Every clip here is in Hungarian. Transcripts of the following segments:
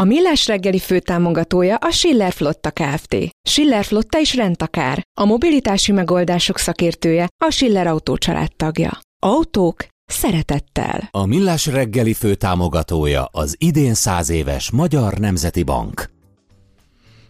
A Millás reggeli főtámogatója a Schiller Flotta Kft. Schiller Flotta is rendtakár. A mobilitási megoldások szakértője a Schiller Autó tagja. Autók szeretettel. A Millás reggeli főtámogatója az idén száz éves Magyar Nemzeti Bank.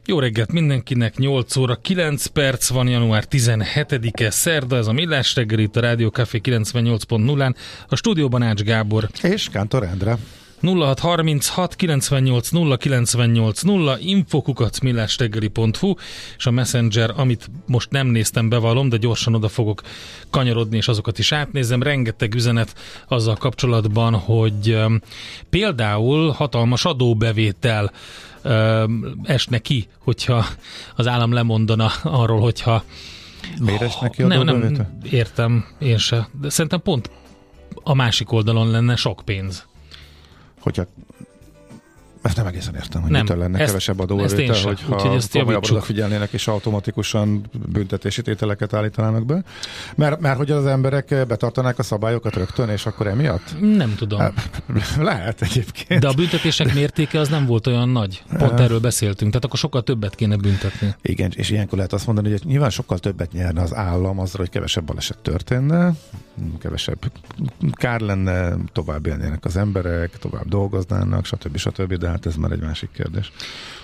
Jó reggelt mindenkinek, 8 óra 9 perc van, január 17-e, szerda, ez a Millás reggeli, itt a Rádió Café 98.0-án, a stúdióban Ács Gábor. És Kántor Endre. 0636 98 0 98 0 infokukat millástegeli.hu és a Messenger, amit most nem néztem, bevallom, de gyorsan oda fogok kanyarodni, és azokat is átnézem. Rengeteg üzenet azzal kapcsolatban, hogy um, például hatalmas adóbevétel um, esne ki, hogyha az állam lemondana arról, hogyha Miért esne ki nem, nem értem én se. De szerintem pont a másik oldalon lenne sok pénz hogyha ezt nem egészen értem, hogy nem, mitől lenne ezt, kevesebb adóbevétel, hogy ha ezt komolyabban figyelnének és automatikusan büntetési tételeket állítanának be. Mert, mert hogy az emberek betartanák a szabályokat rögtön, és akkor emiatt? Nem tudom. Hát, lehet egyébként. De a büntetések mértéke az nem volt olyan nagy. Pont erről beszéltünk, tehát akkor sokkal többet kéne büntetni. Igen, és ilyenkor lehet azt mondani, hogy nyilván sokkal többet nyerne az állam azra, hogy kevesebb baleset történne, kevesebb kár lenne, tovább élnének az emberek, tovább dolgoznának, stb. stb. De hát ez már egy másik kérdés.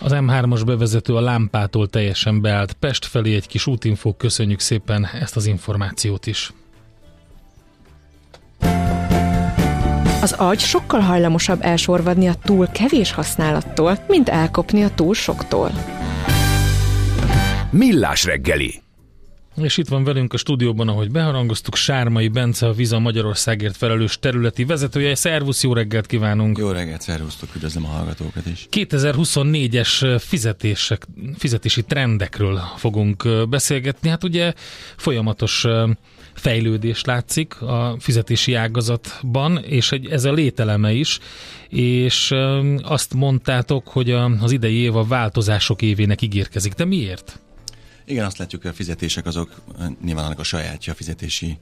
Az M3-as bevezető a lámpától teljesen beállt. Pest felé egy kis útinfó, köszönjük szépen ezt az információt is. Az agy sokkal hajlamosabb elsorvadni a túl kevés használattól, mint elkopni a túl soktól. Millás reggeli és itt van velünk a stúdióban, ahogy beharangoztuk, Sármai Bence, a Viza Magyarországért felelős területi vezetője. Szervusz, jó reggelt kívánunk! Jó reggelt, szervusztok, üdvözlöm a hallgatókat is. 2024-es fizetések, fizetési trendekről fogunk beszélgetni. Hát ugye folyamatos fejlődés látszik a fizetési ágazatban, és egy, ez a lételeme is, és azt mondtátok, hogy az idei év a változások évének ígérkezik. De miért? Igen, azt látjuk, hogy a fizetések azok nyilván annak a sajátja a fizetési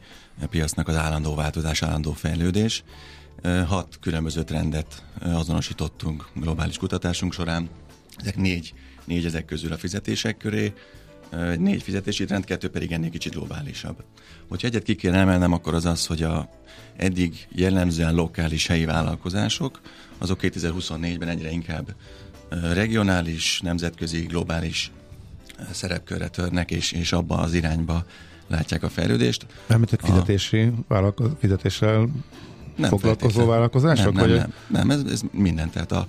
piacnak az állandó változás, állandó fejlődés. Hat különböző trendet azonosítottunk globális kutatásunk során. Ezek négy, négy ezek közül a fizetések köré, négy fizetési trend, kettő pedig ennél kicsit globálisabb. Hogyha egyet ki kéne emelnem, akkor az az, hogy a eddig jellemzően lokális helyi vállalkozások, azok 2024-ben egyre inkább regionális, nemzetközi, globális szerepkörre törnek, és, és abba az irányba látják a fejlődést. Nem, egy fizetési vállalkoz, fizetéssel nem foglalkozó vállalkozások? Nem, nem, nem, nem ez, ez minden, tehát a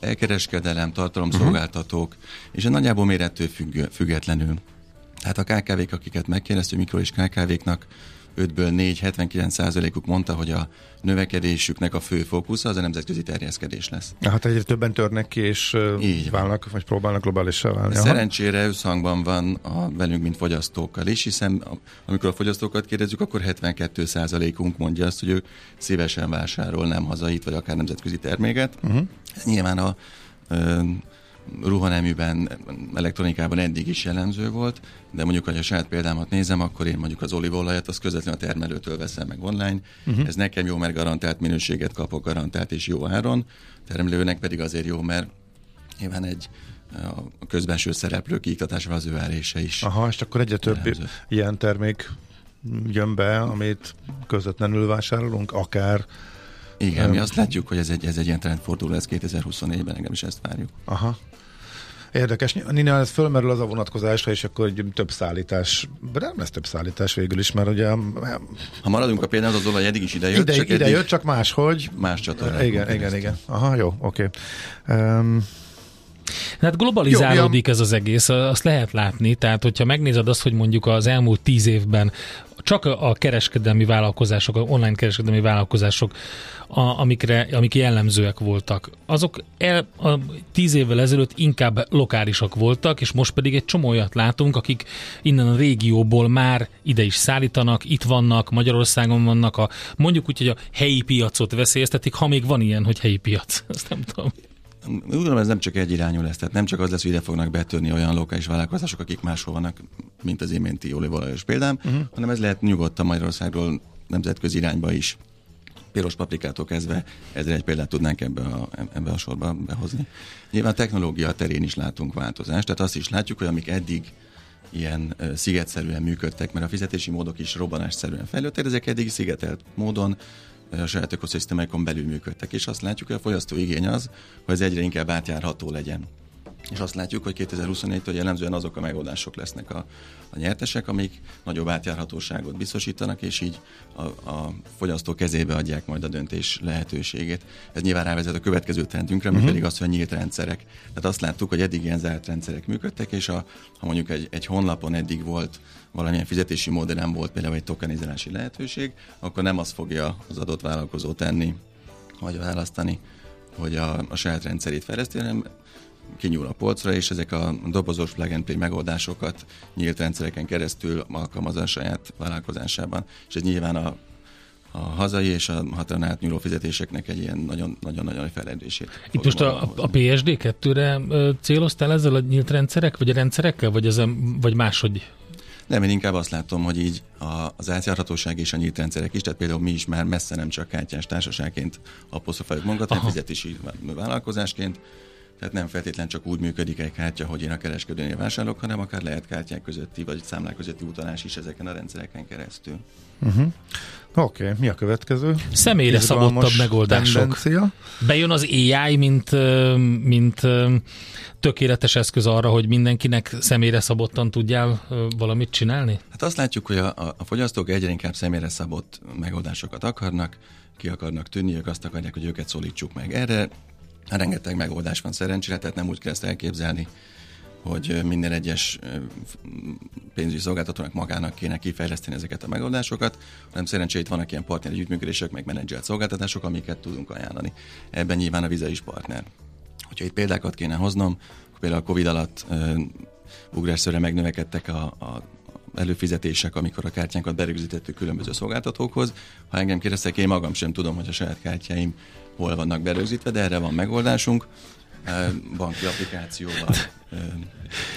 elkereskedelem, tartalomszolgáltatók, uh-huh. és a nagyjából mérettől függ, függetlenül. Tehát a KKV-k, akiket megkérdeztünk, mikro és KKV-knak 5-ből 4, 79 százalékuk mondta, hogy a növekedésüknek a fő fókusza az a nemzetközi terjeszkedés lesz. Hát egyre többen törnek ki, és Így válnak, van. vagy próbálnak globálisan válni. Szerencsére összhangban van a, velünk, mint fogyasztókkal is, hiszen amikor a fogyasztókat kérdezzük, akkor 72 százalékunk mondja azt, hogy ő szívesen vásárol nem hazait, vagy akár nemzetközi terméket. Uh-huh. Nyilván a ruhaneműben, elektronikában eddig is jellemző volt, de mondjuk, ha a saját példámat nézem, akkor én mondjuk az olívolajat az közvetlenül a termelőtől veszem meg online. Uh-huh. Ez nekem jó, mert garantált minőséget kapok, garantált és jó áron. A termelőnek pedig azért jó, mert nyilván egy a közbenső szereplő kiiktatásával az ő elése is. Aha, és akkor egyre több jellemző. ilyen termék jön be, amit közvetlenül vásárolunk, akár igen, mi azt látjuk, hogy ez egy, ez egy ilyen trendforduló lesz 2024-ben, engem is ezt várjuk. Aha. Érdekes. Nina, ez fölmerül az a vonatkozásra, és akkor egy több szállítás, de nem lesz több szállítás végül is, mert ugye... Ha maradunk a például, az olaj eddig is idejött. Ide, csak ide jött, csak máshogy. Más csatornán. Igen, igen, igen. Aha, jó, oké. Okay. Um, Hát globalizálódik Jó, ez az egész, azt lehet látni, tehát hogyha megnézed azt, hogy mondjuk az elmúlt tíz évben csak a kereskedelmi vállalkozások, a online kereskedelmi vállalkozások, a, amikre, amik jellemzőek voltak, azok el, a, tíz évvel ezelőtt inkább lokálisak voltak, és most pedig egy csomó olyat látunk, akik innen a régióból már ide is szállítanak, itt vannak, Magyarországon vannak, a, mondjuk úgy, hogy a helyi piacot veszélyeztetik, ha még van ilyen, hogy helyi piac. Ezt nem tudom. Úgy gondolom, ez nem csak egy irányú lesz, tehát nem csak az lesz, hogy ide fognak betörni olyan lokális vállalkozások, akik máshol vannak, mint az iménti olívolajos példám, uh-huh. hanem ez lehet nyugodtan Magyarországról nemzetközi irányba is. Piros paprikától kezdve ezzel egy példát tudnánk ebbe a, ebbe a sorba behozni. Nyilván a technológia terén is látunk változást, tehát azt is látjuk, hogy amik eddig ilyen szigetszerűen működtek, mert a fizetési módok is robbanásszerűen fejlődtek, ezek eddig szigetelt módon a saját ökoszisztémákon belül működtek, és azt látjuk, hogy a fogyasztó igény az, hogy ez egyre inkább átjárható legyen. És azt látjuk, hogy 2024-től jellemzően azok a megoldások lesznek a, a nyertesek, amik nagyobb átjárhatóságot biztosítanak, és így a, a fogyasztó kezébe adják majd a döntés lehetőségét. Ez nyilván rávezet a következő trendünkre, uh-huh. pedig az, hogy nyílt rendszerek. Tehát azt láttuk, hogy eddig ilyen zárt rendszerek működtek, és a, ha mondjuk egy, egy honlapon eddig volt valamilyen fizetési nem volt például egy tokenizálási lehetőség, akkor nem azt fogja az adott vállalkozó tenni, vagy választani, hogy a, a saját rendszerét fejleszti, hanem kinyúl a polcra, és ezek a dobozos plug and play megoldásokat nyílt rendszereken keresztül alkalmazza a saját vállalkozásában. És ez nyilván a, a hazai és a határon átnyúló fizetéseknek egy ilyen nagyon-nagyon nagy fejlődését. Itt most a, a PSD2-re céloztál ezzel a nyílt rendszerek, vagy a rendszerekkel, vagy, ez, vagy máshogy nem, én inkább azt látom, hogy így a, az átjárhatóság és a nyílt rendszerek is, tehát például mi is már messze nem csak kártyás társaságként apostrofáljuk magunkat, hanem fizetési vállalkozásként, tehát nem feltétlen csak úgy működik egy kártya, hogy én a kereskedőnél vásárolok, hanem akár lehet kártyák közötti vagy számlák közötti utalás is ezeken a rendszereken keresztül. Uh-huh. Oké, okay, mi a következő? Személyre szabottabb megoldások. Tendencia. Bejön az AI, mint, mint tökéletes eszköz arra, hogy mindenkinek személyre szabottan tudjál valamit csinálni? Hát azt látjuk, hogy a, a fogyasztók egyre inkább személyre szabott megoldásokat akarnak, ki akarnak tűnni, ők azt akarják, hogy őket szólítsuk meg. Erre rengeteg megoldás van szerencsére, tehát nem úgy kell ezt elképzelni, hogy minden egyes pénzügyi szolgáltatónak magának kéne kifejleszteni ezeket a megoldásokat, hanem szerencsére itt vannak ilyen partner együttműködések, meg menedzselt szolgáltatások, amiket tudunk ajánlani. Ebben nyilván a Visa is partner. Hogyha itt példákat kéne hoznom, például a Covid alatt ugrásszerűen megnövekedtek a, a előfizetések, amikor a kártyánkat berögzítettük különböző szolgáltatókhoz. Ha engem kérdeztek, én magam sem tudom, hogy a saját kártyáim hol vannak berögzítve, de erre van megoldásunk. Banki applikációval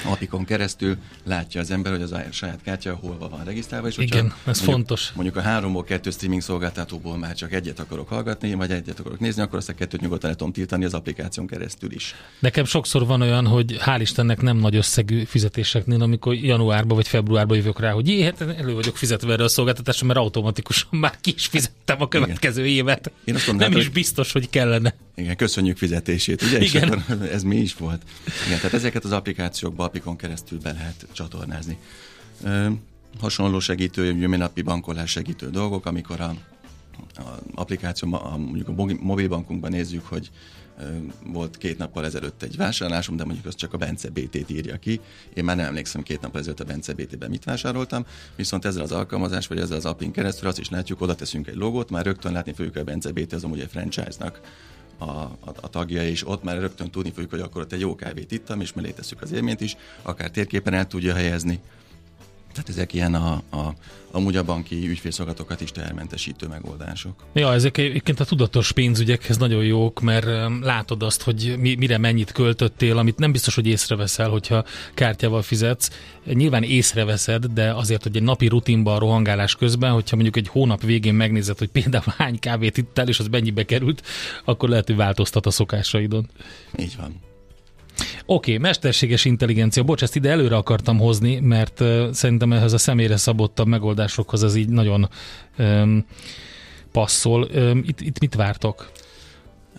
apikon keresztül látja az ember, hogy az saját kártya hol van regisztrálva. És Igen, ez mondjuk, fontos. Mondjuk a háromból kettő streaming szolgáltatóból már csak egyet akarok hallgatni, vagy egyet akarok nézni, akkor azt a kettőt nyugodtan le tudom tiltani az applikáción keresztül is. Nekem sokszor van olyan, hogy hál' Istennek nem nagy összegű fizetéseknél, amikor januárban vagy februárban jövök rá, hogy jé, hát elő vagyok fizetve erre a szolgáltatásra, mert automatikusan már ki is fizettem a következő Igen. évet. Én azt mondom, nem hát, is biztos, hogy kellene. Igen, köszönjük fizetését, ugye? Igen. És akkor ez mi is volt. Igen, tehát ezeket az applikációkba apikon keresztül be lehet csatornázni. Hasonló segítő, jöménapi bankolás segítő dolgok, amikor a, a applikáció, a, mondjuk a mobilbankunkban nézzük, hogy volt két nappal ezelőtt egy vásárlásom, de mondjuk az csak a Bence BT-t írja ki. Én már nem emlékszem két nappal ezelőtt a Bence BT-ben mit vásároltam, viszont ezzel az alkalmazás, vagy ezzel az appin keresztül azt is látjuk, oda teszünk egy logót, már rögtön látni fogjuk, hogy a Bence BT az amúgy egy franchise-nak a, a, a tagja, és ott már rögtön tudni fogjuk, hogy akkor ott egy jó kávét ittam, és mellé tesszük az élményt is, akár térképen el tudja helyezni. Tehát ezek ilyen a, a, amúgy a banki ügyfélszolgálatokat is tehermentesítő megoldások. Ja, ezek egyébként a tudatos pénzügyekhez nagyon jók, mert látod azt, hogy mi, mire mennyit költöttél, amit nem biztos, hogy észreveszel, hogyha kártyával fizetsz. Nyilván észreveszed, de azért, hogy egy napi rutinban a rohangálás közben, hogyha mondjuk egy hónap végén megnézed, hogy például hány kávét ittál, és az mennyibe került, akkor lehet, hogy változtat a szokásaidon. Így van. Oké, okay, mesterséges intelligencia. Bocs, ezt ide előre akartam hozni, mert uh, szerintem ehhez a személyre szabottabb megoldásokhoz ez így nagyon um, passzol. Um, itt, itt mit vártok?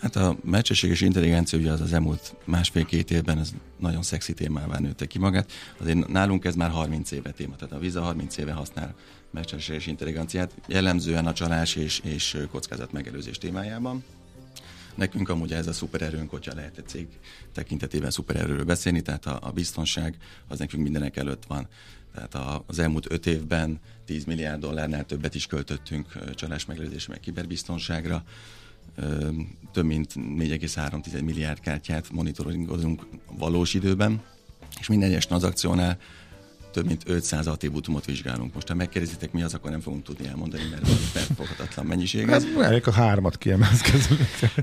Hát a mesterséges intelligencia ugye az az elmúlt másfél-két évben ez nagyon szexi témává nőtte ki magát. Azért nálunk ez már 30 éve téma, tehát a Visa 30 éve használ mesterséges intelligenciát, jellemzően a csalás és, és kockázat megelőzés témájában. Nekünk amúgy ez a szupererőnk, hogyha lehet egy cég tekintetében szupererőről beszélni, tehát a, a biztonság az nekünk mindenek előtt van. Tehát az elmúlt öt évben 10 milliárd dollárnál többet is költöttünk csalás megelőzésre, meg kiberbiztonságra. Több mint 4,3 milliárd kártyát monitorozunk valós időben, és minden egyes tranzakciónál több mint 500 attribútumot vizsgálunk. Most ha megkérdezitek, mi az, akkor nem fogunk tudni elmondani, mert felfoghatatlan mennyiség. Ez elég a hármat kiemelkezünk.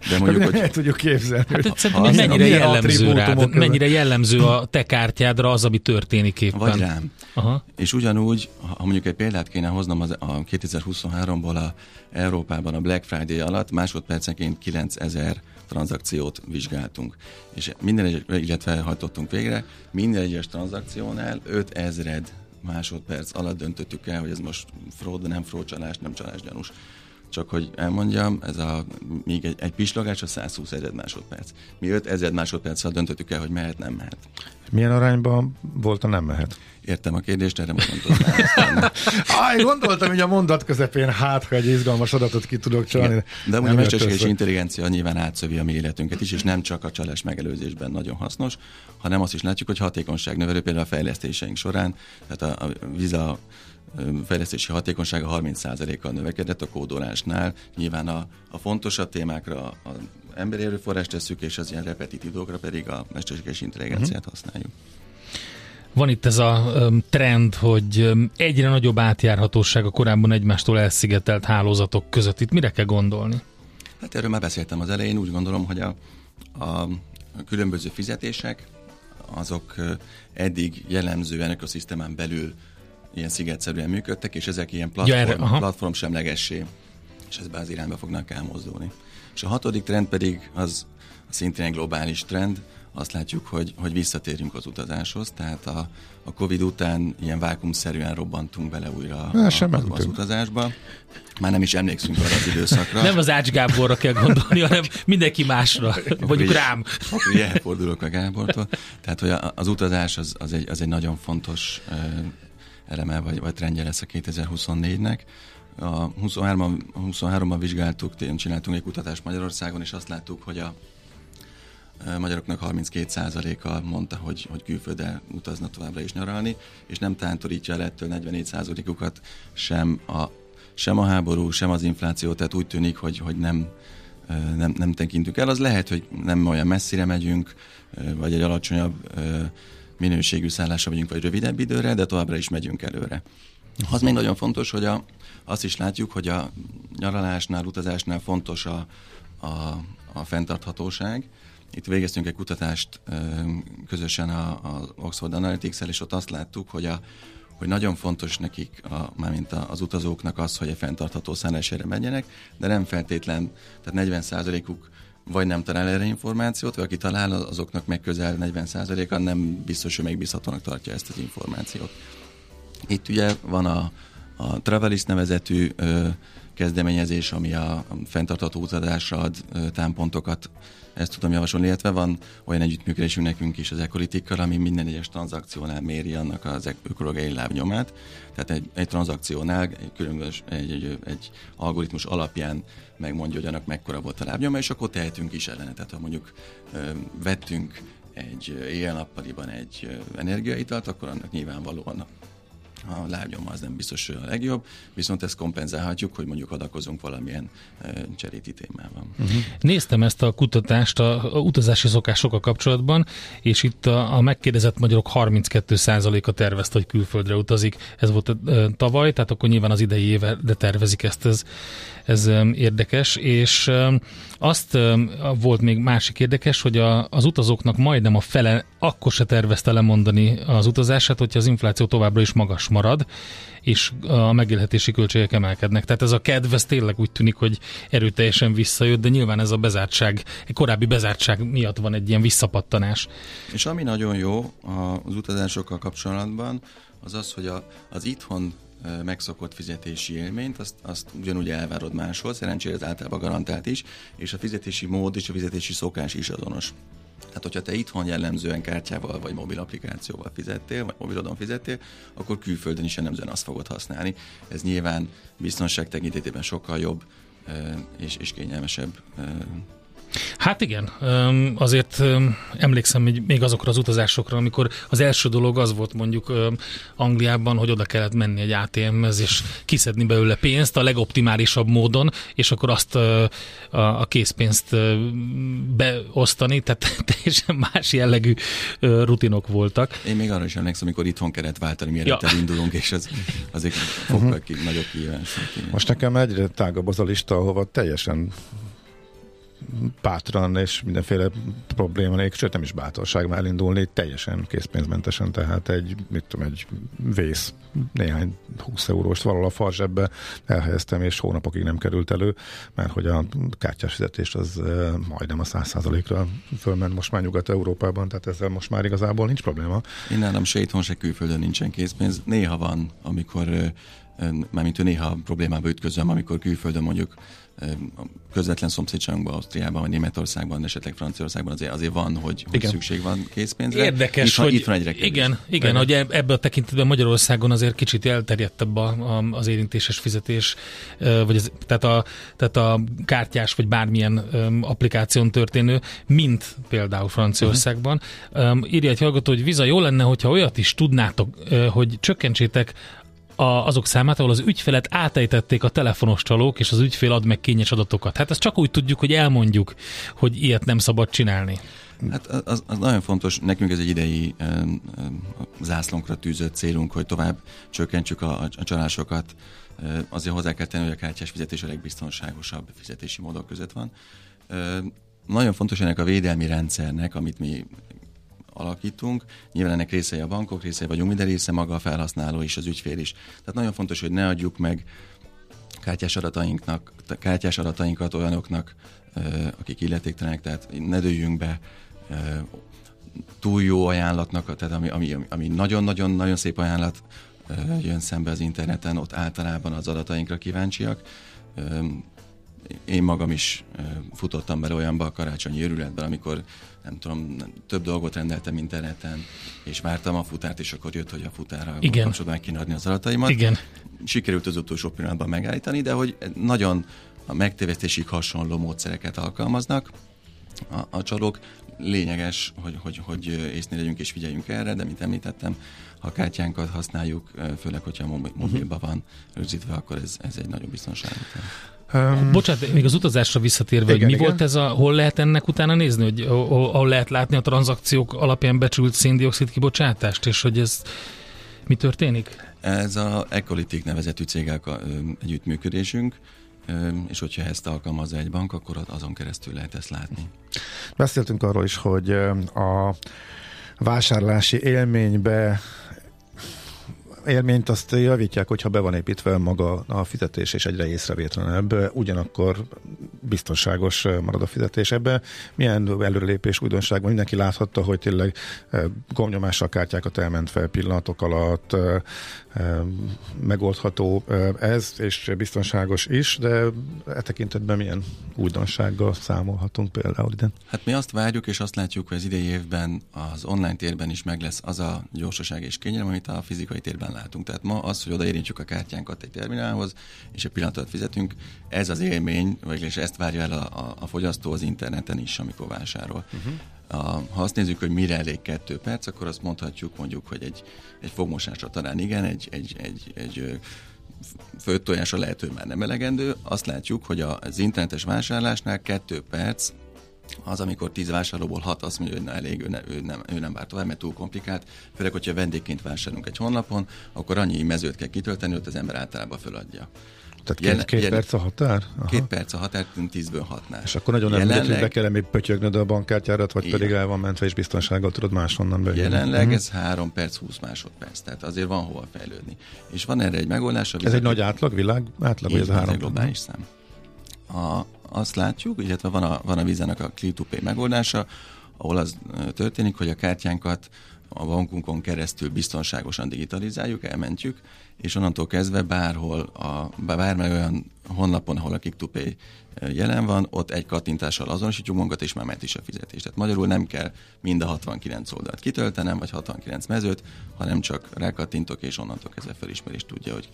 De mondjuk, hogy... Nem tudjuk képzelni. Hát, hogy szerintem mennyire jellemző rád, mennyire jellemző a te kártyádra az, ami történik éppen. Vagy rám. Aha. És ugyanúgy, ha mondjuk egy példát kéne hoznom az, a 2023-ból a Európában a Black Friday alatt másodpercenként 9000 tranzakciót vizsgáltunk. És minden egyes, illetve hajtottunk végre, minden egyes tranzakciónál 5000 másodperc alatt döntöttük el, hogy ez most fraud, nem fraud csalás, nem csalás gyanús. Csak hogy elmondjam, ez a, még egy, egy pislogás a 120 ezer másodperc. Mi 5 ezer másodperccel döntöttük el, hogy mehet, nem mehet. Milyen arányban volt a nem mehet? Értem a kérdést, erre most mondtam. Aj, gondoltam, hogy a mondat közepén hát, ha egy izgalmas adatot ki tudok csalni. Ja, de a mesterséges intelligencia nyilván átszövi a mi életünket is, és nem csak a csalás megelőzésben nagyon hasznos, hanem azt is látjuk, hogy hatékonyság növelő például a fejlesztéseink során, tehát a, a Visa fejlesztési hatékonysága 30%-kal növekedett a kódolásnál. Nyilván a, a fontosabb témákra a emberi erőforrást tesszük, és az ilyen repetitív dolgokra pedig a mesterséges intelligenciát uh-huh. használjuk. Van itt ez a trend, hogy egyre nagyobb átjárhatóság a korábban egymástól elszigetelt hálózatok között. Itt mire kell gondolni? Hát erről már beszéltem az elején. Úgy gondolom, hogy a, a különböző fizetések azok eddig jellemzően ökoszisztémán belül ilyen szigetszerűen működtek, és ezek ilyen platform, ja, erre, platform semlegessé, és ezbe az irányba fognak elmozdulni. És a hatodik trend pedig az szintén egy globális trend, azt látjuk, hogy, hogy visszatérünk az utazáshoz, tehát a, a Covid után ilyen vákumszerűen robbantunk bele újra a, az, az utazásba. Már nem is emlékszünk arra az időszakra. Nem az Ács Gáborra kell gondolni, hanem mindenki másra, mondjuk rám. Ugye elfordulok a Gábortól. Tehát, hogy az utazás az, az, egy, az egy nagyon fontos eleme vagy, vagy trendje lesz a 2024-nek. A 23-ban, 23-ban vizsgáltuk, csináltunk egy kutatást Magyarországon, és azt láttuk, hogy a magyaroknak 32%-a mondta, hogy, hogy külföldre utazna továbbra is nyaralni, és nem tántorítja el ettől 44%-ukat sem a, sem a háború, sem az infláció, tehát úgy tűnik, hogy, hogy nem, nem, nem tekintünk el. Az lehet, hogy nem olyan messzire megyünk, vagy egy alacsonyabb minőségű szállásra megyünk, vagy rövidebb időre, de továbbra is megyünk előre. Az még nagyon fontos, hogy a, azt is látjuk, hogy a nyaralásnál, utazásnál fontos a, a, a fenntarthatóság. Itt végeztünk egy kutatást közösen az Oxford Analytics-el, és ott azt láttuk, hogy, a, hogy nagyon fontos nekik, a, mármint az utazóknak az, hogy a fenntartható szállásére menjenek, de nem feltétlen, tehát 40%-uk vagy nem talál erre információt, vagy aki talál, azoknak meg közel 40%-a nem biztos, hogy megbízhatónak tartja ezt az információt. Itt ugye van a, a Travelist nevezetű ö, kezdeményezés, ami a fenntartható utazásra ad támpontokat ezt tudom javasolni, illetve van olyan együttműködésünk nekünk is az ekolitikkal, ami minden egyes tranzakciónál méri annak az ökológiai lábnyomát. Tehát egy, egy tranzakciónál különböző egy, egy, egy algoritmus alapján megmondja, hogy annak mekkora volt a lábnyoma, és akkor tehetünk is ellene. Tehát ha mondjuk vettünk egy éjjel-nappaliban egy energiaitalt, akkor annak nyilvánvalóan a lábnyoma az nem biztos, a legjobb, viszont ezt kompenzálhatjuk, hogy mondjuk adakozunk valamilyen cseréti témában. Uh-huh. Néztem ezt a kutatást a, a utazási szokásokkal kapcsolatban, és itt a, a megkérdezett magyarok 32%-a tervezte, hogy külföldre utazik. Ez volt tavaly, tehát akkor nyilván az idei éve, de tervezik ezt, ez, ez érdekes, és azt volt még másik érdekes, hogy a, az utazóknak majdnem a fele akkor se tervezte lemondani az utazását, hogyha az infláció továbbra is magas marad, és a megélhetési költségek emelkednek. Tehát ez a kedv, ez tényleg úgy tűnik, hogy erőteljesen visszajött, de nyilván ez a bezártság, egy korábbi bezártság miatt van egy ilyen visszapattanás. És ami nagyon jó az utazásokkal kapcsolatban, az az, hogy a, az itthon megszokott fizetési élményt, azt, azt ugyanúgy elvárod máshol, szerencsére ez általában garantált is, és a fizetési mód és a fizetési szokás is azonos. Tehát, hogyha te itthon jellemzően kártyával vagy mobil applikációval fizettél, vagy mobilodon fizettél, akkor külföldön is jellemzően azt fogod használni. Ez nyilván biztonság tekintetében sokkal jobb és, és kényelmesebb Hát igen, azért emlékszem még azokra az utazásokra, amikor az első dolog az volt mondjuk Angliában, hogy oda kellett menni egy ATM-hez, és kiszedni belőle pénzt a legoptimálisabb módon, és akkor azt a készpénzt beosztani, tehát teljesen más jellegű rutinok voltak. Én még arra is emlékszem, amikor itthon kellett váltani, mielőtt ja. elindulunk, és az azért fokkal uh-huh. ki, nagyobb kihívás. Most nekem egyre tágabb az a lista, ahova teljesen bátran és mindenféle probléma nélkül, sőt nem is bátorság már elindulni, teljesen készpénzmentesen, tehát egy, mit tudom, egy vész, néhány 20 euróst valahol a farzsebbe elhelyeztem, és hónapokig nem került elő, mert hogy a kártyás fizetés az majdnem a 100%-ra fölment most már Nyugat-Európában, tehát ezzel most már igazából nincs probléma. Én nálam se itthon, se külföldön nincsen készpénz. Néha van, amikor mármint néha problémába ütközöm, amikor külföldön mondjuk közvetlen szomszédságunkban, Ausztriában, vagy Németországban, esetleg Franciaországban azért, azért van, hogy, hogy szükség van készpénzre. Érdekes, itt, hogy itt van egyre igen, igen, hogy ebbe a tekintetben Magyarországon azért kicsit elterjedtebb a, a, az érintéses fizetés, vagy az, tehát, a, tehát a kártyás vagy bármilyen um, applikáción történő, mint például Franciaországban. Uh-huh. Um, írja egy hallgató, hogy Viza, jó lenne, hogyha olyat is tudnátok, hogy csökkentsétek a, azok számát, ahol az ügyfelet átejtették a telefonos csalók, és az ügyfél ad meg kényes adatokat. Hát ezt csak úgy tudjuk, hogy elmondjuk, hogy ilyet nem szabad csinálni. Hát az, az nagyon fontos, nekünk ez egy idei um, zászlónkra tűzött célunk, hogy tovább csökkentsük a, a csalásokat. Uh, azért hozzá kell tenni, hogy a kártyás fizetés a legbiztonságosabb fizetési módok között van. Uh, nagyon fontos ennek a védelmi rendszernek, amit mi alakítunk. Nyilván ennek részei a bankok, részei vagyunk, minden része maga a felhasználó és az ügyfél is. Tehát nagyon fontos, hogy ne adjuk meg kártyás adatainknak, kártyás adatainkat olyanoknak, akik illetéktelenek, tehát ne dőljünk be túl jó ajánlatnak, tehát ami, ami, ami nagyon-nagyon-nagyon szép ajánlat jön szembe az interneten, ott általában az adatainkra kíváncsiak. Én magam is futottam bele olyanba a karácsonyi őrületben, amikor nem tudom, több dolgot rendeltem interneten, és vártam a futárt, és akkor jött, hogy a futára Igen. kapcsolatban kéne adni az adataimat. Igen. Sikerült az utolsó pillanatban megállítani, de hogy nagyon a megtévesztésig hasonló módszereket alkalmaznak a, a csalók. Lényeges, hogy, hogy, hogy észnél legyünk és figyeljünk erre, de mint említettem, ha a kártyánkat használjuk, főleg, hogyha a mobilban van rögzítve, akkor ez, ez egy nagyon biztonságos. Um, Bocsánat, még az utazásra visszatérve, igen, hogy mi igen. volt ez a, hol lehet ennek utána nézni, hogy ahol lehet látni a tranzakciók alapján becsült széndiokszid kibocsátást, és hogy ez mi történik? Ez a Ecolitic nevezetű céggel együttműködésünk, és hogyha ezt alkalmazza egy bank, akkor azon keresztül lehet ezt látni. Beszéltünk arról is, hogy a vásárlási élménybe élményt azt javítják, hogyha be van építve maga a fizetés, és egyre észrevétlenebb, ugyanakkor biztonságos marad a fizetés. Ebbe milyen előrelépés, újdonság van? Mindenki láthatta, hogy tényleg gomnyomással kártyákat elment fel pillanatok alatt, megoldható ez, és biztonságos is, de e tekintetben milyen újdonsággal számolhatunk például ide? Hát mi azt várjuk, és azt látjuk, hogy az idei évben az online térben is meg lesz az a gyorsaság és kényelem, amit a fizikai térben látunk. Tehát ma az, hogy odaérintjük a kártyánkat egy terminálhoz, és egy pillanatot fizetünk, ez az élmény, vagy ezt várja el a, a, a fogyasztó az interneten is, amikor vásárol. Uh-huh. A, ha azt nézzük, hogy mire elég kettő perc, akkor azt mondhatjuk mondjuk, hogy egy, egy fogmosásra talán igen, egy, egy, egy, egy főtt tojásra lehet, hogy már nem elegendő. Azt látjuk, hogy az internetes vásárlásnál kettő perc az, amikor tíz vásárlóból hat azt mondja, hogy na elég, ő, ne, ő, nem, ő nem vár tovább, mert túl komplikált. Főleg, hogyha vendégként vásárolunk egy honlapon, akkor annyi mezőt kell kitölteni, hogy az ember általában föladja. Tehát két, két jelen, perc a határ? Aha. Két perc a határ, tízből hatnál. És akkor nagyon nem mindegy, hogy be kell még pötyögnöd a bankkártyárat, vagy igen. pedig el van mentve, és biztonsággal tudod máshonnan bejönni. Jelenleg uh-huh. ez 3 perc, 20 másodperc, tehát azért van hova fejlődni. És van erre egy megoldás. Ez egy nagy átlag, világ átlag, vagy ez a három? Ez globális szám. A, azt látjuk, illetve van a, van a vízenek a click to pay megoldása, ahol az történik, hogy a kártyánkat a bankunkon keresztül biztonságosan digitalizáljuk, elmentjük, és onnantól kezdve bárhol, a, bármely olyan honlapon, ahol a pay jelen van, ott egy kattintással azonosítjuk magunkat, és már ment is a fizetés. Tehát magyarul nem kell mind a 69 oldalt kitöltenem, vagy 69 mezőt, hanem csak rákattintok, és onnantól kezdve felismerés tudja, hogy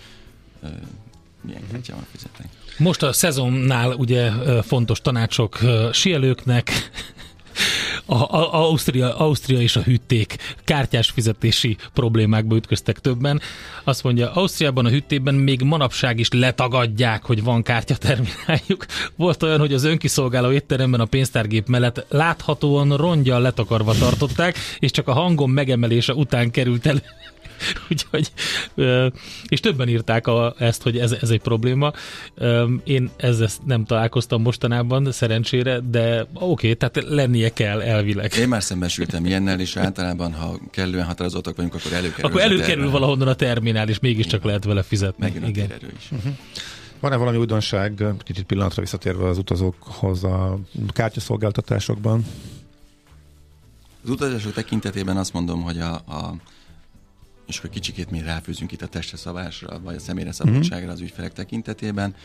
milyen kártyával fizetek. Most a szezonnál ugye fontos tanácsok sielőknek, a, a, Ausztria, Ausztria és a hűték kártyás fizetési problémákba ütköztek többen. Azt mondja, Ausztriában a hűtében még manapság is letagadják, hogy van kártyatermináljuk. Volt olyan, hogy az önkiszolgáló étteremben a pénztárgép mellett láthatóan rongyal letakarva tartották, és csak a hangom megemelése után került elő Úgyhogy, és többen írták a, ezt, hogy ez, ez egy probléma. Én ezzel nem találkoztam mostanában, szerencsére, de oké, okay, tehát lennie kell elvileg. Én már szembesültem ilyennel, és általában, ha kellően határozottak vagyunk, akkor előkerül. Akkor előkerül valahonnan a terminál, és mégiscsak Igen. lehet vele fizetni. Megint Igen. a is. Uh-huh. Van-e valami újdonság, kicsit pillanatra visszatérve az utazókhoz a kártyaszolgáltatásokban? Az utazások tekintetében azt mondom, hogy a, a és akkor kicsikét mi ráfűzünk itt a testre szabásra, vagy a személyre mhm. szabadságra az ügyfelek tekintetében.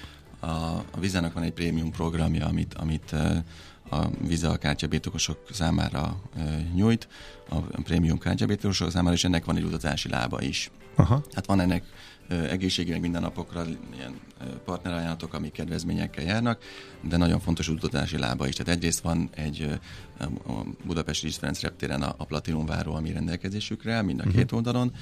A, a Vizának van egy prémium programja, amit, amit a Visa kártyabétokosok számára nyújt, a prémium kártyabétokosok számára, és ennek van egy utazási lába is. Aha. Hát van ennek egészségügyi minden napokra ilyen partnerajánlatok, amik kedvezményekkel járnak, de nagyon fontos utazási lába is. Tehát egyrészt van egy a Budapesti Ferenc reptéren a, a Platinum váró, ami rendelkezésükre, mind a uh-huh. két oldalon,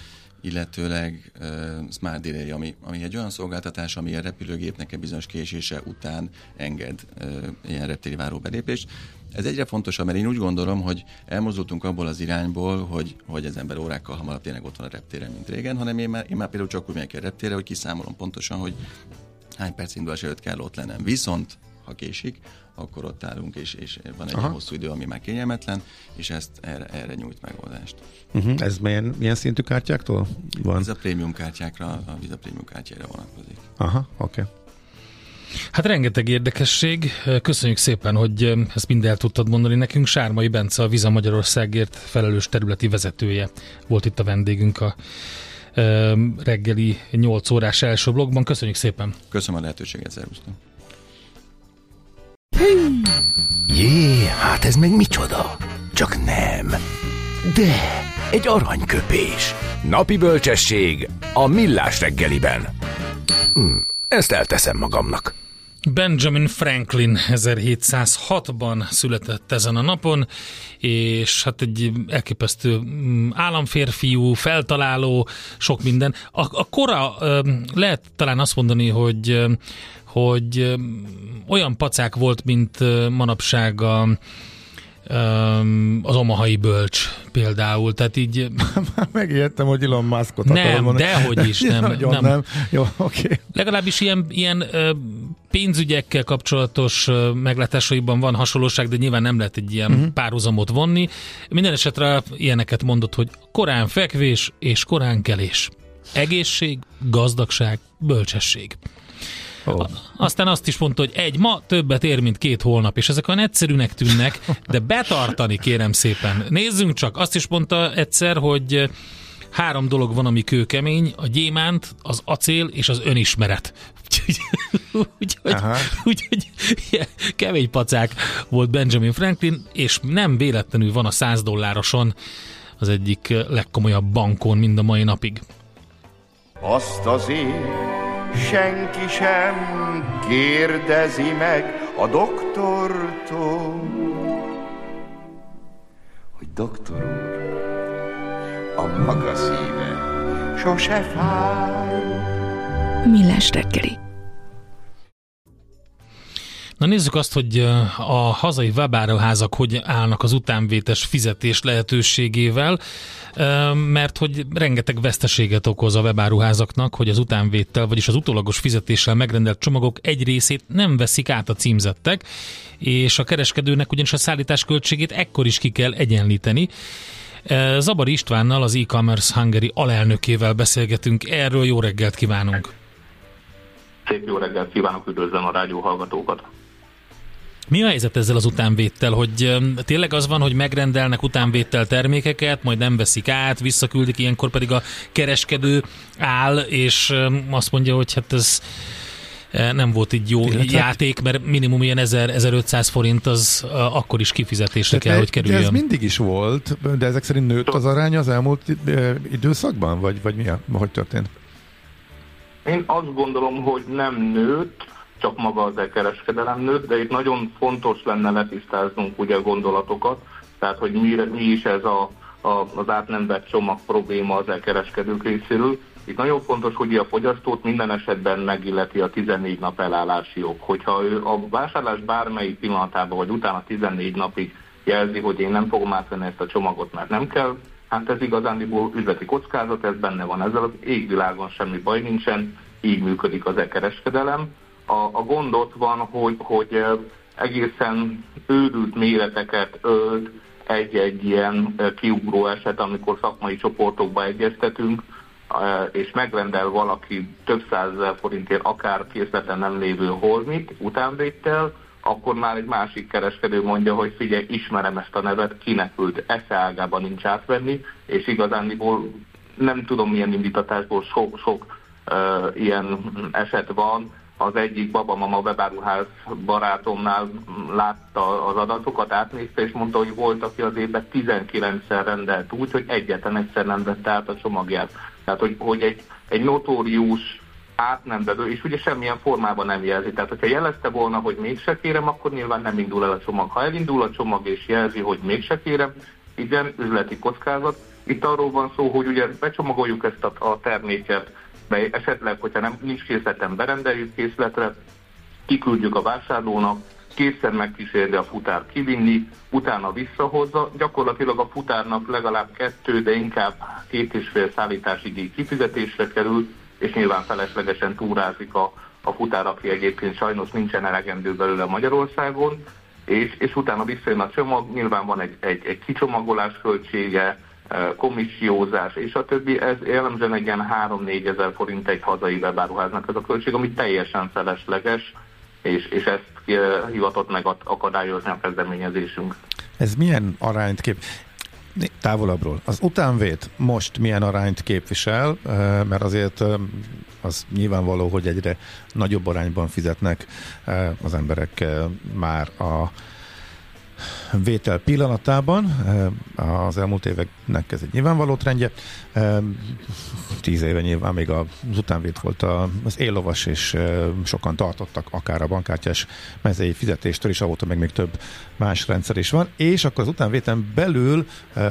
illetőleg uh, Smart Delay, ami, ami egy olyan szolgáltatás, ami a repülőgépnek egy bizonyos késése után enged uh, ilyen reptéri váró belépést. Ez egyre fontosabb, mert én úgy gondolom, hogy elmozdultunk abból az irányból, hogy, hogy az ember órákkal hamarabb tényleg ott van a reptéren, mint régen, hanem én már, én már például csak úgy megyek a reptére, hogy kiszámolom pontosan, hogy hány perc indulás előtt kell ott lennem. Viszont, ha késik, akkor ott állunk, és, és van egy Aha. hosszú idő, ami már kényelmetlen, és ezt erre, erre nyújt megoldást. Uh-huh. Ez milyen, milyen szintű kártyáktól van? Ez a prémium kártyákra, a Visa prémium kártyára vonatkozik. Aha, oké. Okay. Hát rengeteg érdekesség. Köszönjük szépen, hogy ezt mind el tudtad mondani nekünk. Sármai Bence, a Viza Magyarországért felelős területi vezetője volt itt a vendégünk a reggeli 8 órás első blogban. Köszönjük szépen! Köszönöm a lehetőséget, szervusztok! Jé, hát ez meg micsoda? Csak nem. De, egy aranyköpés. Napi bölcsesség a millás reggeliben. Hm, ezt elteszem magamnak. Benjamin Franklin 1706-ban született ezen a napon, és hát egy elképesztő mm, államférfiú, feltaláló, sok minden. A, a kora lehet talán azt mondani, hogy hogy olyan pacák volt, mint manapság a, az omahai bölcs például, tehát így... Megijedtem, hogy Elon Muskot Nem, dehogy is, nem. nem. nem. Jó, oké. Okay. Legalábbis ilyen, ilyen pénzügyekkel kapcsolatos meglátásaiban van hasonlóság, de nyilván nem lehet egy ilyen uh-huh. párhuzamot vonni. Minden esetre ilyeneket mondott, hogy korán fekvés és korán kelés. Egészség, gazdagság, bölcsesség. Oh. Aztán azt is mondta, hogy egy ma többet ér, mint két holnap, és ezek olyan egyszerűnek tűnnek, de betartani kérem szépen. Nézzünk csak, azt is mondta egyszer, hogy három dolog van, ami kőkemény, a gyémánt, az acél és az önismeret. Úgyhogy úgy, úgy, kemény pacák volt Benjamin Franklin, és nem véletlenül van a 100 dollároson az egyik legkomolyabb bankon mind a mai napig. Azt azért senki sem kérdezi meg a doktortól, hogy doktor úr, a maga szíve sose fáj. Millás reggeli. Na nézzük azt, hogy a hazai webáruházak hogy állnak az utánvétes fizetés lehetőségével mert hogy rengeteg veszteséget okoz a webáruházaknak, hogy az utánvétel, vagyis az utólagos fizetéssel megrendelt csomagok egy részét nem veszik át a címzettek, és a kereskedőnek ugyanis a szállítás költségét ekkor is ki kell egyenlíteni. Zabari Istvánnal, az e-commerce Hungary alelnökével beszélgetünk. Erről jó reggelt kívánunk! Szép jó reggelt kívánok, üdvözlöm a rádió hallgatókat! Mi a helyzet ezzel az utánvéttel, hogy tényleg az van, hogy megrendelnek utánvéttel termékeket, majd nem veszik át, visszaküldik, ilyenkor pedig a kereskedő áll, és azt mondja, hogy hát ez e, nem volt így jó Illetve... játék, mert minimum ilyen 1000-1500 forint az akkor is kifizetésre kell, hogy kerüljön. De ez mindig is volt, de ezek szerint nőtt az arány az elmúlt időszakban, vagy, vagy mi a, hogy történt? Én azt gondolom, hogy nem nőtt, csak maga az elkereskedelem nőtt, de itt nagyon fontos lenne letisztáznunk ugye gondolatokat, tehát hogy mi, mi is ez a, a, az át nem vett csomag probléma az elkereskedők részéről. Itt nagyon fontos, hogy a fogyasztót minden esetben megilleti a 14 nap elállási jog. Hogyha ő a vásárlás bármelyik pillanatában, vagy utána 14 napig jelzi, hogy én nem fogom átvenni ezt a csomagot, mert nem kell, hát ez igazándiból üzleti kockázat, ez benne van. Ezzel az égvilágon semmi baj nincsen, így működik az e-kereskedelem. A, a gond ott van, hogy, hogy egészen őrült méreteket ölt egy-egy ilyen kiugró eset, amikor szakmai csoportokba egyeztetünk, és megrendel valaki több százezer forintért akár készleten nem lévő holmit utánvétel, akkor már egy másik kereskedő mondja, hogy figyelj, ismerem ezt a nevet, kinek küld, esze ágában nincs átvenni, és igazándiból nem tudom milyen indítatásból sok-sok uh, ilyen eset van, az egyik babamama webáruház barátomnál látta az adatokat, átnézte, és mondta, hogy volt, aki az évben 19-szer rendelt úgy, hogy egyetlen egyszer nem vette át a csomagját. Tehát, hogy, hogy egy, egy notórius át nem bevő, és ugye semmilyen formában nem jelzi. Tehát, hogyha jelezte volna, hogy mégse kérem, akkor nyilván nem indul el a csomag. Ha elindul a csomag és jelzi, hogy mégse kérem, igen, üzleti kockázat. Itt arról van szó, hogy ugye becsomagoljuk ezt a, a terméket, be esetleg, hogyha nem nincs készleten, berendeljük készletre, kiküldjük a vásárlónak, kétszer megkísérli a futár kivinni, utána visszahozza, gyakorlatilag a futárnak legalább kettő, de inkább két és fél díj kifizetésre kerül, és nyilván feleslegesen túrázik a, a futár, aki egyébként sajnos nincsen elegendő belőle Magyarországon, és, és utána visszajön a csomag, nyilván van egy, egy, egy kicsomagolás költsége, e, komissiózás, és a többi, ez jellemzően egy ilyen 3-4 ezer forint egy hazai webáruháznak ez a költség, ami teljesen felesleges, és, és ezt e, hivatott meg akadályozni a kezdeményezésünk. Ez milyen arányt kép? Távolabbról. Az utánvét most milyen arányt képvisel, mert azért az nyilvánvaló, hogy egyre nagyobb arányban fizetnek az emberek már a vétel pillanatában. Az elmúlt éveknek ez egy nyilvánvaló trendje. Tíz éve nyilván még az utánvét volt az élovas, és sokan tartottak akár a bankkártyás mezei fizetéstől, és avóta meg még több más rendszer is van. És akkor az utánvéten belül,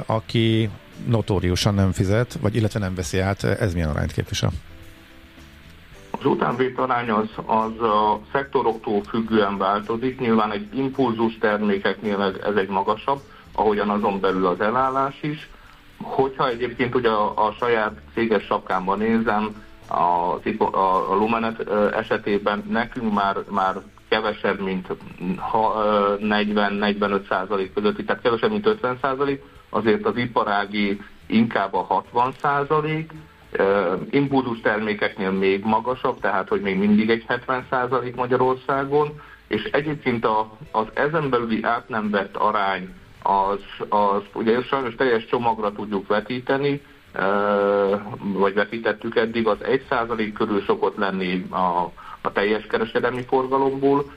aki notóriusan nem fizet, vagy illetve nem veszi át, ez milyen arányt képvisel? Az utánvét arány az, az a szektoroktól függően változik, nyilván egy impulzus termékeknél ez egy magasabb, ahogyan azon belül az elállás is. Hogyha egyébként ugye a, a saját céges sapkámban nézem, a, a, a Lumenet esetében nekünk már, már kevesebb, mint 40-45 százalék közötti, tehát kevesebb, mint 50 százalék, azért az iparági inkább a 60 százalék, impulzus termékeknél még magasabb, tehát hogy még mindig egy 70% Magyarországon, és egyébként a, az ezen belüli át nem vett arány az, az ugye sajnos teljes csomagra tudjuk vetíteni, vagy vetítettük eddig, az 1% körül szokott lenni a, a teljes kereskedelmi forgalomból,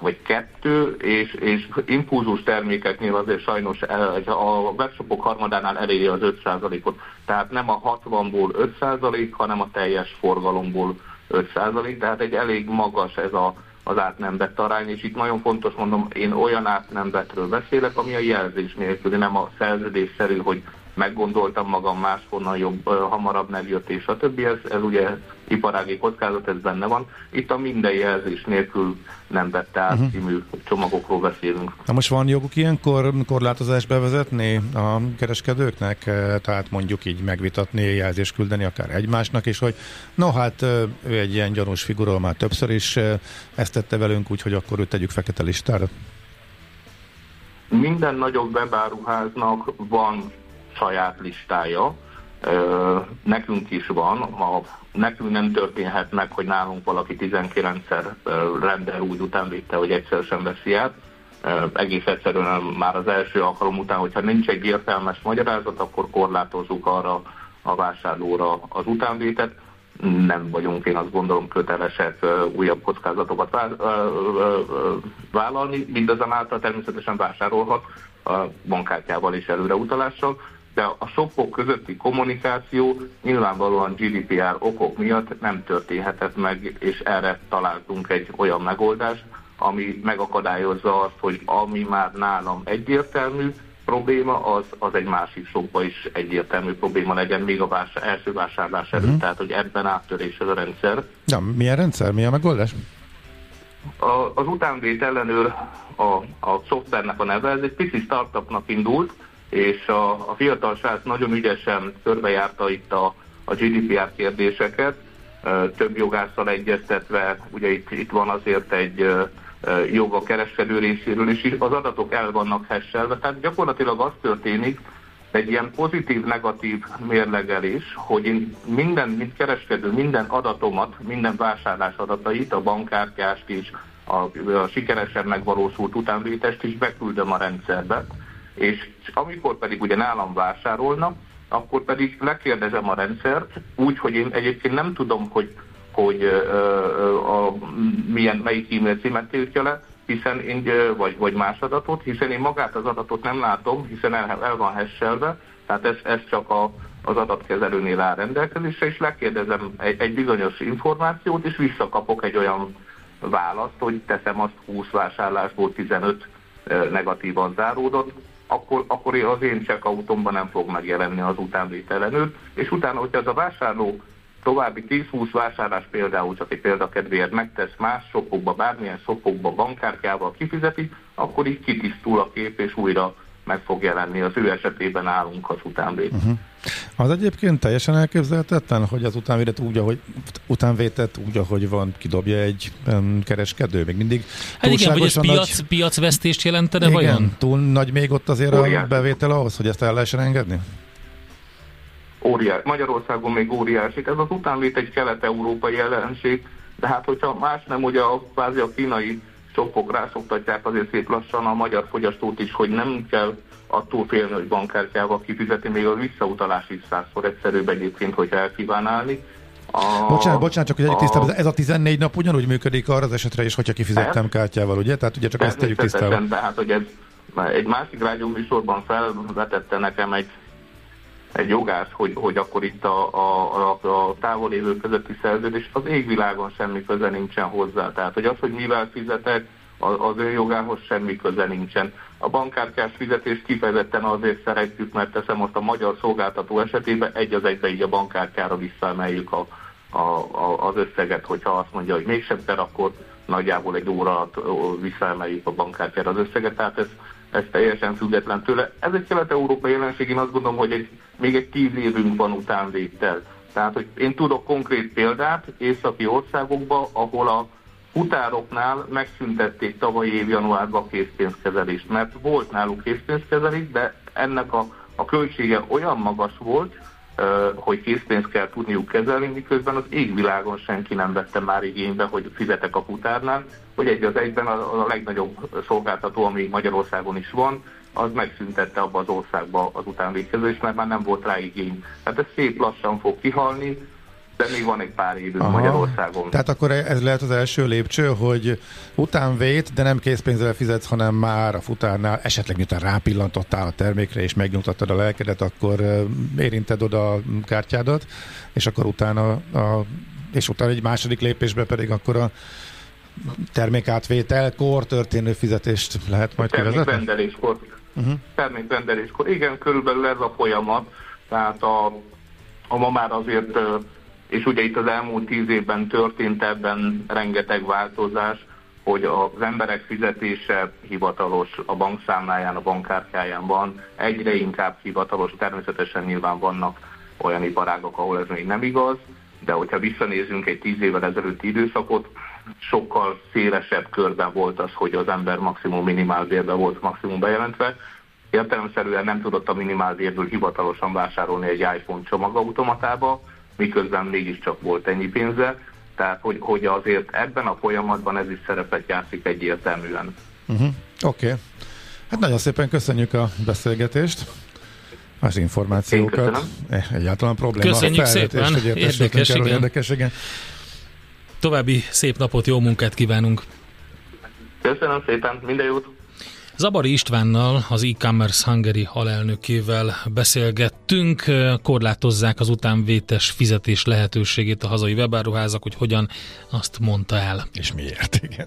vagy kettő, és, és impulzus termékeknél azért sajnos a webshopok harmadánál eléri az 5%-ot. Tehát nem a 60-ból 5%, hanem a teljes forgalomból 5%, tehát egy elég magas ez a, az átnembett arány, és itt nagyon fontos mondom, én olyan átnembettről beszélek, ami a jelzés nélkül, nem a szerződésszerű, hogy meggondoltam magam máshonnan jobb, hamarabb megjött, és a többi, ez, ez ugye iparági kockázat, ez benne van. Itt a minden jelzés nélkül nem vette át uh-huh. című csomagokról beszélünk. Na most van joguk ilyenkor korlátozást bevezetni a kereskedőknek, tehát mondjuk így megvitatni, jelzést küldeni akár egymásnak, és hogy no hát ő egy ilyen gyanús figura, már többször is ezt tette velünk, úgyhogy akkor őt tegyük fekete listára. Minden nagyobb webáruháznak van saját listája, nekünk is van, a, nekünk nem történhet meg, hogy nálunk valaki 19-szer rendel úgy után hogy egyszer sem veszi át. Egész egyszerűen már az első alkalom után, hogyha nincs egy értelmes magyarázat, akkor korlátozzuk arra a vásárlóra az utánvétet. Nem vagyunk, én azt gondolom, kötelesek újabb kockázatokat vállalni, mindazonáltal természetesen vásárolhat a bankkártyával és előreutalással de a shopok közötti kommunikáció nyilvánvalóan GDPR okok miatt nem történhetett meg, és erre találtunk egy olyan megoldást, ami megakadályozza azt, hogy ami már nálam egyértelmű, probléma, az, az egy másik sokba is egyértelmű probléma legyen, még a vásár, első vásárlás előtt. Uh-huh. Tehát, hogy ebben áttörés ez a rendszer. Ja, milyen rendszer? Mi a megoldás? A, az utánvét ellenőr a, a szoftvernek a neve, ez egy pici startupnak indult, és a, a fiatal srác nagyon ügyesen körbejárta itt a, a GDPR kérdéseket, több jogásszal egyeztetve, ugye itt, itt van azért egy jog a kereskedő részéről, és az adatok el vannak hesselve. Tehát gyakorlatilag az történik, egy ilyen pozitív-negatív mérlegelés, hogy én minden, mint kereskedő, minden adatomat, minden vásárlás adatait, a bankkártyást is, a, a sikeresen megvalósult utánvétest is beküldöm a rendszerbe, és amikor pedig ugye nálam vásárolnak, akkor pedig lekérdezem a rendszert, úgy, hogy én egyébként nem tudom, hogy hogy a, milyen, melyik e-mail címet tiltja le, hiszen én, vagy, vagy más adatot, hiszen én magát az adatot nem látom, hiszen el, el van hesselve, tehát ez, ez csak a, az adatkezelőnél áll rendelkezésre, és lekérdezem egy, egy bizonyos információt, és visszakapok egy olyan választ, hogy teszem azt 20 vásárlásból 15 negatívan záródott, akkor, akkor az én checkoutomban nem fog megjelenni az utánvételenül, és utána, hogyha az a vásárló további 10-20 vásárlás például csak egy példakedvéért megtesz más shopokba, bármilyen shopokba bankkártyával kifizeti, akkor így kitisztul a kép, és újra meg fog jelenni. Az ő esetében állunk az utánvét. Uh-huh. Az egyébként teljesen elképzelhetetlen, hogy az utánvédet úgy, ahogy utánvétet úgy, ahogy van, kidobja egy um, kereskedő. Még mindig Hát igen, vagy ez piac, nagy... piacvesztést jelentene igen, vajon? túl nagy még ott azért Óriás. a bevétel ahhoz, hogy ezt el lehessen engedni? óriás, Magyarországon még óriási. Ez az utánvét egy kelet-európai jelenség, de hát hogyha más nem, ugye a, kvázi a kínai sokok rászoktatják azért szép lassan a magyar fogyasztót is, hogy nem kell attól félni, hogy bankkártyával kifizeti, még a visszautalás is százszor egyszerűbb egyébként, hogy el kíván állni. A, bocsánat, bocsánat, csak hogy egy tisztában, ez a 14 nap ugyanúgy működik arra az esetre is, hogyha kifizettem ez, kártyával, ugye? Tehát ugye csak ezt tegyük tisztában. Tehát, hogy ez egy másik rádió műsorban felvetette nekem egy egy jogász, hogy, hogy akkor itt a, a, a, a távolévő közötti szerződés az égvilágon semmi köze nincsen hozzá. Tehát, hogy az, hogy mivel fizetek, az ő jogához semmi köze nincsen. A bankkártyás fizetést kifejezetten azért szeretjük, mert teszem most a magyar szolgáltató esetében egy az egybe így a bankkártyára visszaemeljük a, a, a, az összeget, hogyha azt mondja, hogy mégsem akkor nagyjából egy óra alatt visszaemeljük a bankkártyára az összeget. Tehát ez ez teljesen független tőle. Ez egy kelet-európai jelenség, én azt gondolom, hogy egy, még egy tíz évünk van utánvétel. Tehát, hogy én tudok konkrét példát északi országokban, ahol a futároknál megszüntették tavaly év januárban a készpénzkezelést, mert volt náluk készpénzkezelés, de ennek a, a költsége olyan magas volt, hogy készpénzt kell tudniuk kezelni, miközben az égvilágon senki nem vette már igénybe, hogy fizetek a futárnál, hogy egy az egyben a, a legnagyobb szolgáltató, ami Magyarországon is van, az megszüntette abba az országba az utánvégkezést, mert már nem volt rá igény. Tehát ez szép lassan fog kihalni, de még van egy pár évünk Aha. Magyarországon. Tehát akkor ez lehet az első lépcső, hogy utánvét, de nem készpénzzel fizetsz, hanem már a futárnál, esetleg miután rápillantottál a termékre és megnyugtattad a lelkedet, akkor érinted oda a kártyádat, és akkor utána a, és utána egy második lépésben pedig akkor a termékátvételkor történő fizetést lehet majd kivezetni? Termékrendeléskor. Uh-huh. Termékrendeléskor. Igen, körülbelül ez a folyamat. Tehát a, a ma már azért és ugye itt az elmúlt tíz évben történt ebben rengeteg változás, hogy az emberek fizetése hivatalos a bankszámláján, a bankkártyáján van, egyre inkább hivatalos, természetesen nyilván vannak olyan iparágok, ahol ez még nem igaz, de hogyha visszanézünk egy tíz évvel ezelőtti időszakot, sokkal szélesebb körben volt az, hogy az ember maximum minimálbérbe volt maximum bejelentve. Értelemszerűen nem tudott a minimálbérből hivatalosan vásárolni egy iPhone csomagautomatába, miközben mégiscsak volt ennyi pénze, tehát hogy, hogy azért ebben a folyamatban ez is szerepet játszik egyértelműen. Uh-huh. Oké. Okay. Hát nagyon szépen köszönjük a beszélgetést, az információkat. Eh, egyáltalán probléma. Köszönjük szépen, érdekes, igen. érdekes, igen. További szép napot, jó munkát kívánunk! Köszönöm szépen, minden jót! Zabari Istvánnal, az e-commerce Hungary alelnökével beszélgettünk. Korlátozzák az utánvétes fizetés lehetőségét a hazai webáruházak, hogy hogyan, azt mondta el. És miért, igen.